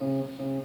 Mm-hmm.